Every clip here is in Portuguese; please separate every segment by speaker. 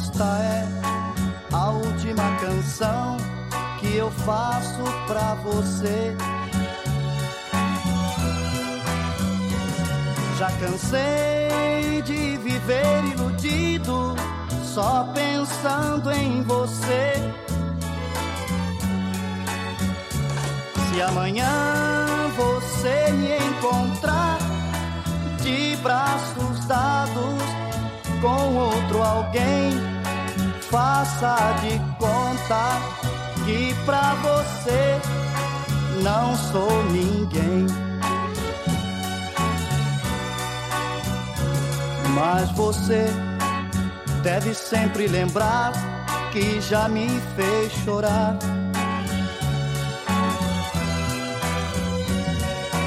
Speaker 1: Esta é a última canção que eu faço pra você. Já cansei de viver iludido, só pensando em você. Se amanhã você me encontrar de braços dados com outro alguém, faça de conta que pra você não sou ninguém. Mas você deve sempre lembrar que já me fez chorar.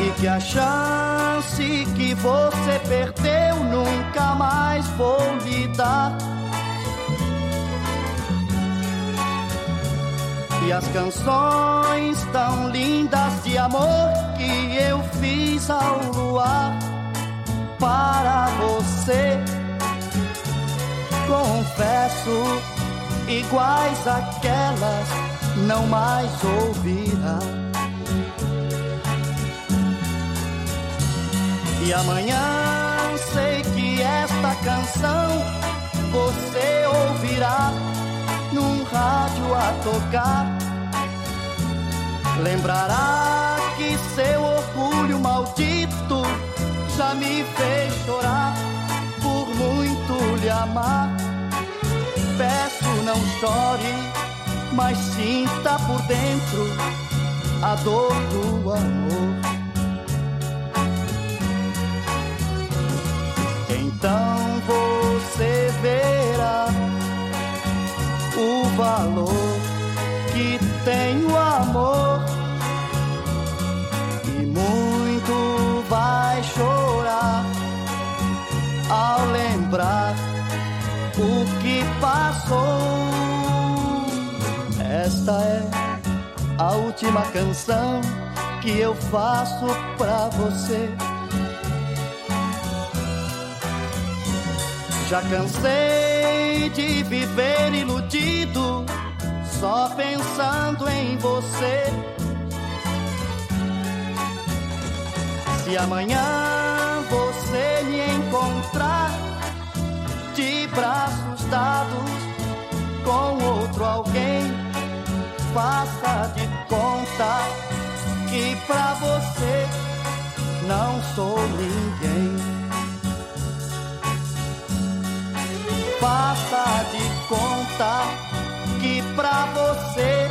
Speaker 1: E que a chance que você perdeu nunca mais vou lhe dar. E as canções tão lindas de amor que eu fiz ao luar para você. Confesso, iguais àquelas não mais ouvirá. E amanhã sei que esta canção você ouvirá num rádio a tocar. Lembrará que seu orgulho maldito já me fez chorar por muito lhe amar. Peço, não chore, mas sinta por dentro a dor do amor e muito vai chorar ao lembrar o que passou. Esta é a última canção que eu faço pra você. Já cansei de viver iludido, só pensando em você. Se amanhã você me encontrar de braços dados com outro alguém, faça de conta que pra você não sou ninguém. Faça de conta pra você